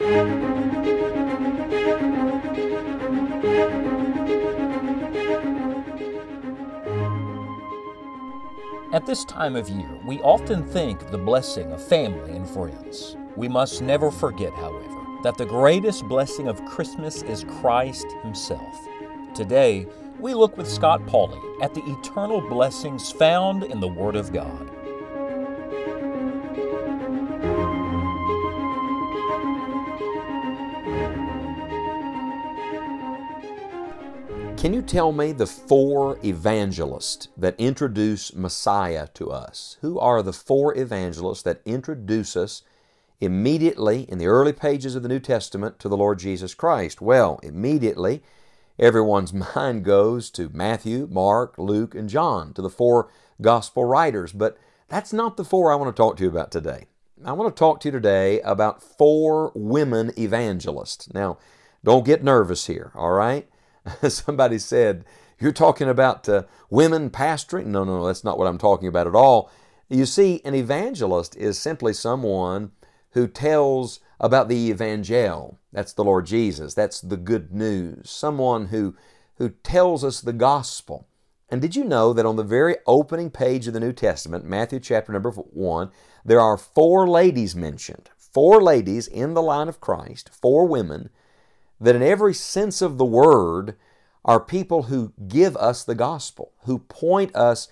At this time of year, we often think of the blessing of family and friends. We must never forget, however, that the greatest blessing of Christmas is Christ Himself. Today, we look with Scott Pauley at the eternal blessings found in the Word of God. Can you tell me the four evangelists that introduce Messiah to us? Who are the four evangelists that introduce us immediately in the early pages of the New Testament to the Lord Jesus Christ? Well, immediately everyone's mind goes to Matthew, Mark, Luke, and John, to the four gospel writers. But that's not the four I want to talk to you about today. I want to talk to you today about four women evangelists. Now, don't get nervous here, all right? Somebody said, You're talking about uh, women pastoring? No, no, no, that's not what I'm talking about at all. You see, an evangelist is simply someone who tells about the evangel. That's the Lord Jesus. That's the good news. Someone who, who tells us the gospel. And did you know that on the very opening page of the New Testament, Matthew chapter number 1, there are four ladies mentioned? Four ladies in the line of Christ, four women that in every sense of the word are people who give us the gospel, who point us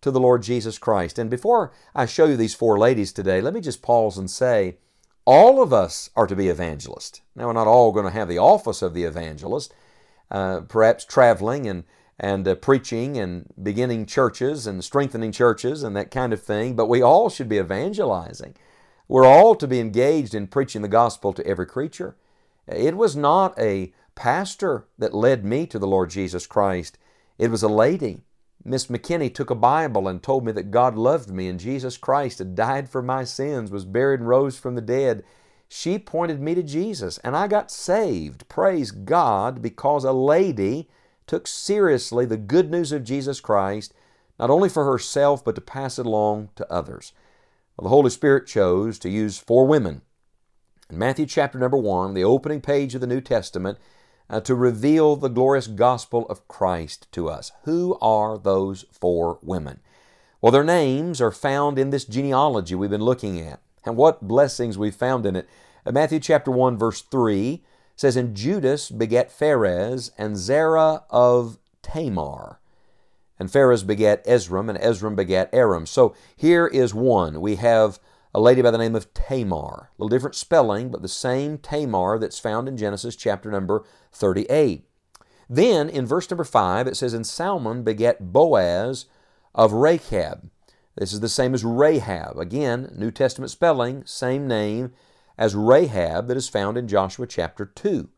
to the Lord Jesus Christ. And before I show you these four ladies today, let me just pause and say, all of us are to be evangelists. Now, we're not all going to have the office of the evangelist, uh, perhaps traveling and and uh, preaching and beginning churches and strengthening churches and that kind of thing, but we all should be evangelizing. We're all to be engaged in preaching the gospel to every creature. It was not a pastor that led me to the Lord Jesus Christ. It was a lady. Miss McKinney took a Bible and told me that God loved me and Jesus Christ had died for my sins, was buried and rose from the dead. She pointed me to Jesus and I got saved. Praise God because a lady took seriously the good news of Jesus Christ, not only for herself, but to pass it along to others. Well, the Holy Spirit chose to use four women in Matthew chapter number 1, the opening page of the New Testament, uh, to reveal the glorious gospel of Christ to us. Who are those four women? Well, their names are found in this genealogy we've been looking at. And what blessings we've found in it. Uh, Matthew chapter 1, verse 3 says, And Judas begat Phares and Zerah of Tamar. And Phares begat Esrom, and Esrom begat Aram. So here is one. We have a lady by the name of Tamar. A little different spelling, but the same Tamar that's found in Genesis chapter number 38. Then in verse number 5, it says, And Salmon begat Boaz of Rachab. This is the same as Rahab. Again, New Testament spelling, same name as Rahab that is found in Joshua chapter 2.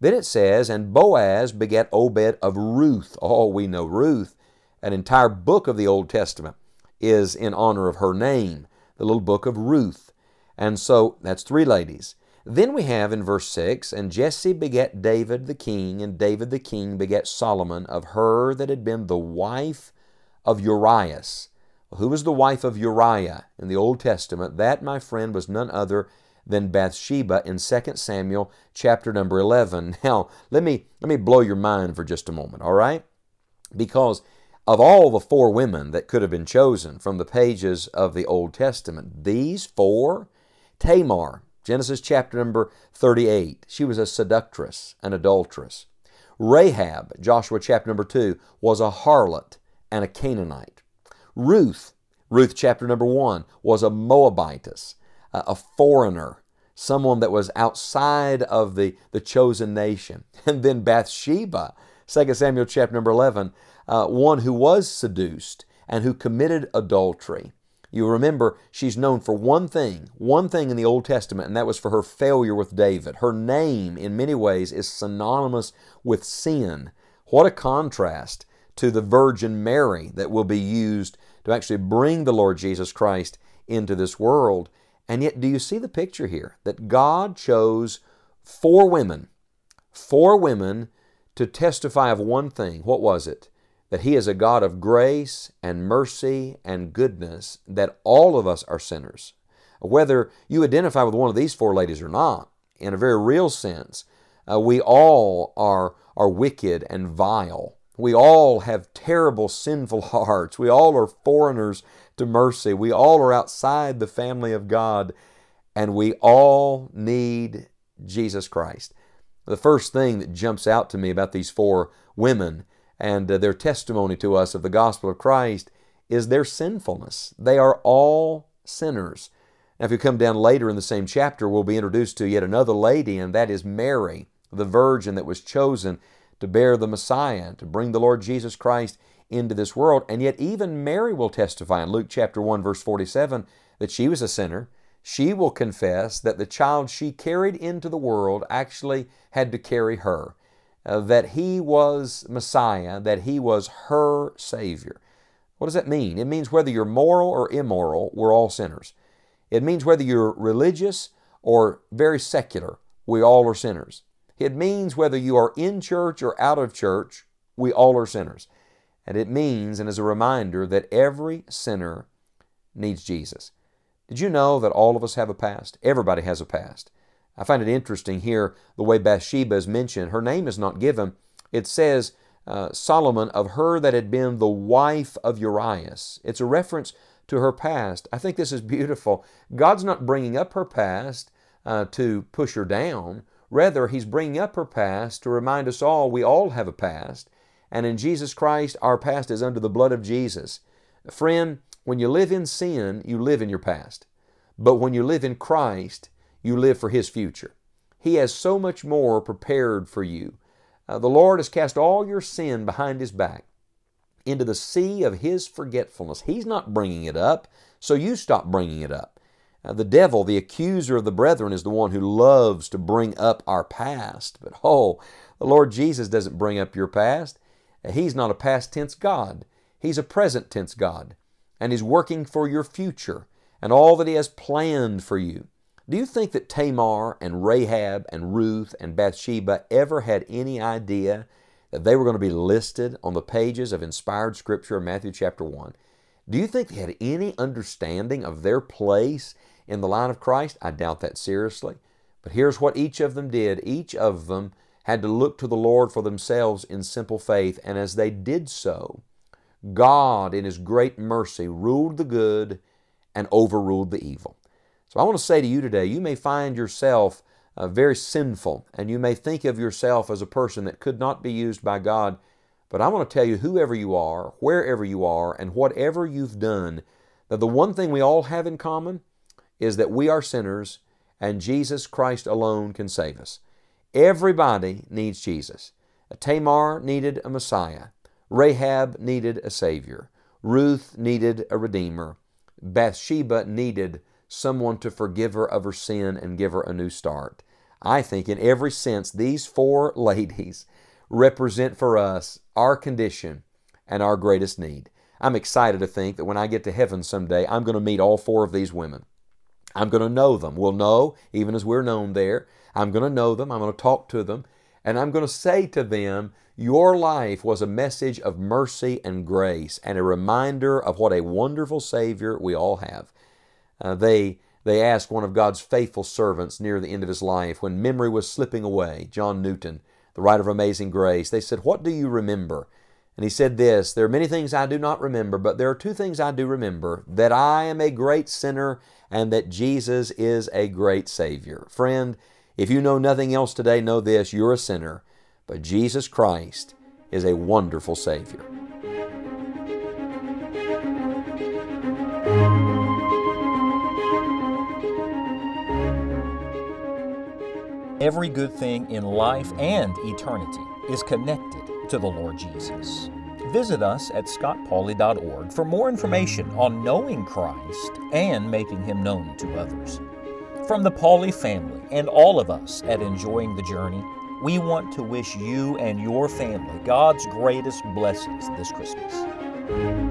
Then it says, And Boaz begat Obed of Ruth. Oh, we know Ruth. An entire book of the Old Testament is in honor of her name the little book of Ruth. And so that's three ladies. Then we have in verse 6 And Jesse begat David the king, and David the king begat Solomon of her that had been the wife of Urias. Who was the wife of Uriah in the Old Testament? That, my friend, was none other than Bathsheba in 2 Samuel chapter number 11. Now, let me, let me blow your mind for just a moment, all right? Because of all the four women that could have been chosen from the pages of the Old Testament, these four, Tamar, Genesis chapter number 38, she was a seductress, an adulteress. Rahab, Joshua chapter number 2, was a harlot and a Canaanite. Ruth, Ruth chapter number 1, was a Moabitess, a foreigner, someone that was outside of the, the chosen nation. And then Bathsheba, 2 Samuel chapter number 11, uh, one who was seduced and who committed adultery. You remember, she's known for one thing, one thing in the Old Testament, and that was for her failure with David. Her name, in many ways, is synonymous with sin. What a contrast to the Virgin Mary that will be used to actually bring the Lord Jesus Christ into this world. And yet, do you see the picture here? That God chose four women, four women to testify of one thing. What was it? That He is a God of grace and mercy and goodness, that all of us are sinners. Whether you identify with one of these four ladies or not, in a very real sense, uh, we all are, are wicked and vile. We all have terrible, sinful hearts. We all are foreigners to mercy. We all are outside the family of God, and we all need Jesus Christ. The first thing that jumps out to me about these four women and uh, their testimony to us of the gospel of Christ is their sinfulness. They are all sinners. Now, if you come down later in the same chapter, we'll be introduced to yet another lady, and that is Mary, the virgin that was chosen to bear the Messiah, to bring the Lord Jesus Christ into this world. And yet, even Mary will testify in Luke chapter 1, verse 47, that she was a sinner. She will confess that the child she carried into the world actually had to carry her, uh, that he was Messiah, that he was her Savior. What does that mean? It means whether you're moral or immoral, we're all sinners. It means whether you're religious or very secular, we all are sinners. It means whether you are in church or out of church, we all are sinners. And it means, and as a reminder, that every sinner needs Jesus. Did you know that all of us have a past? Everybody has a past. I find it interesting here the way Bathsheba is mentioned. Her name is not given. It says, uh, Solomon, of her that had been the wife of Urias. It's a reference to her past. I think this is beautiful. God's not bringing up her past uh, to push her down. Rather, He's bringing up her past to remind us all we all have a past. And in Jesus Christ, our past is under the blood of Jesus. Friend, when you live in sin, you live in your past. But when you live in Christ, you live for His future. He has so much more prepared for you. Uh, the Lord has cast all your sin behind His back into the sea of His forgetfulness. He's not bringing it up, so you stop bringing it up. Uh, the devil, the accuser of the brethren, is the one who loves to bring up our past. But oh, the Lord Jesus doesn't bring up your past. Uh, he's not a past tense God, He's a present tense God. And He's working for your future and all that He has planned for you. Do you think that Tamar and Rahab and Ruth and Bathsheba ever had any idea that they were going to be listed on the pages of inspired scripture in Matthew chapter 1. Do you think they had any understanding of their place in the line of Christ? I doubt that seriously. But here's what each of them did. Each of them had to look to the Lord for themselves in simple faith, and as they did so, God, in His great mercy, ruled the good and overruled the evil. So I want to say to you today, you may find yourself uh, very sinful, and you may think of yourself as a person that could not be used by God. But I want to tell you, whoever you are, wherever you are, and whatever you've done, that the one thing we all have in common is that we are sinners and Jesus Christ alone can save us. Everybody needs Jesus. Tamar needed a Messiah. Rahab needed a Savior. Ruth needed a Redeemer. Bathsheba needed someone to forgive her of her sin and give her a new start. I think, in every sense, these four ladies represent for us our condition and our greatest need. I'm excited to think that when I get to heaven someday, I'm going to meet all four of these women. I'm going to know them. We'll know, even as we're known there. I'm going to know them. I'm going to talk to them. And I'm going to say to them, Your life was a message of mercy and grace and a reminder of what a wonderful Savior we all have. Uh, they, they asked one of God's faithful servants near the end of his life, when memory was slipping away, John Newton, the writer of Amazing Grace, they said, What do you remember? And he said this There are many things I do not remember, but there are two things I do remember that I am a great sinner and that Jesus is a great Savior. Friend, if you know nothing else today, know this you're a sinner, but Jesus Christ is a wonderful Savior. Every good thing in life and eternity is connected to the Lord Jesus. Visit us at scottpauley.org for more information on knowing Christ and making Him known to others. From the Pauley family and all of us at Enjoying the Journey, we want to wish you and your family God's greatest blessings this Christmas.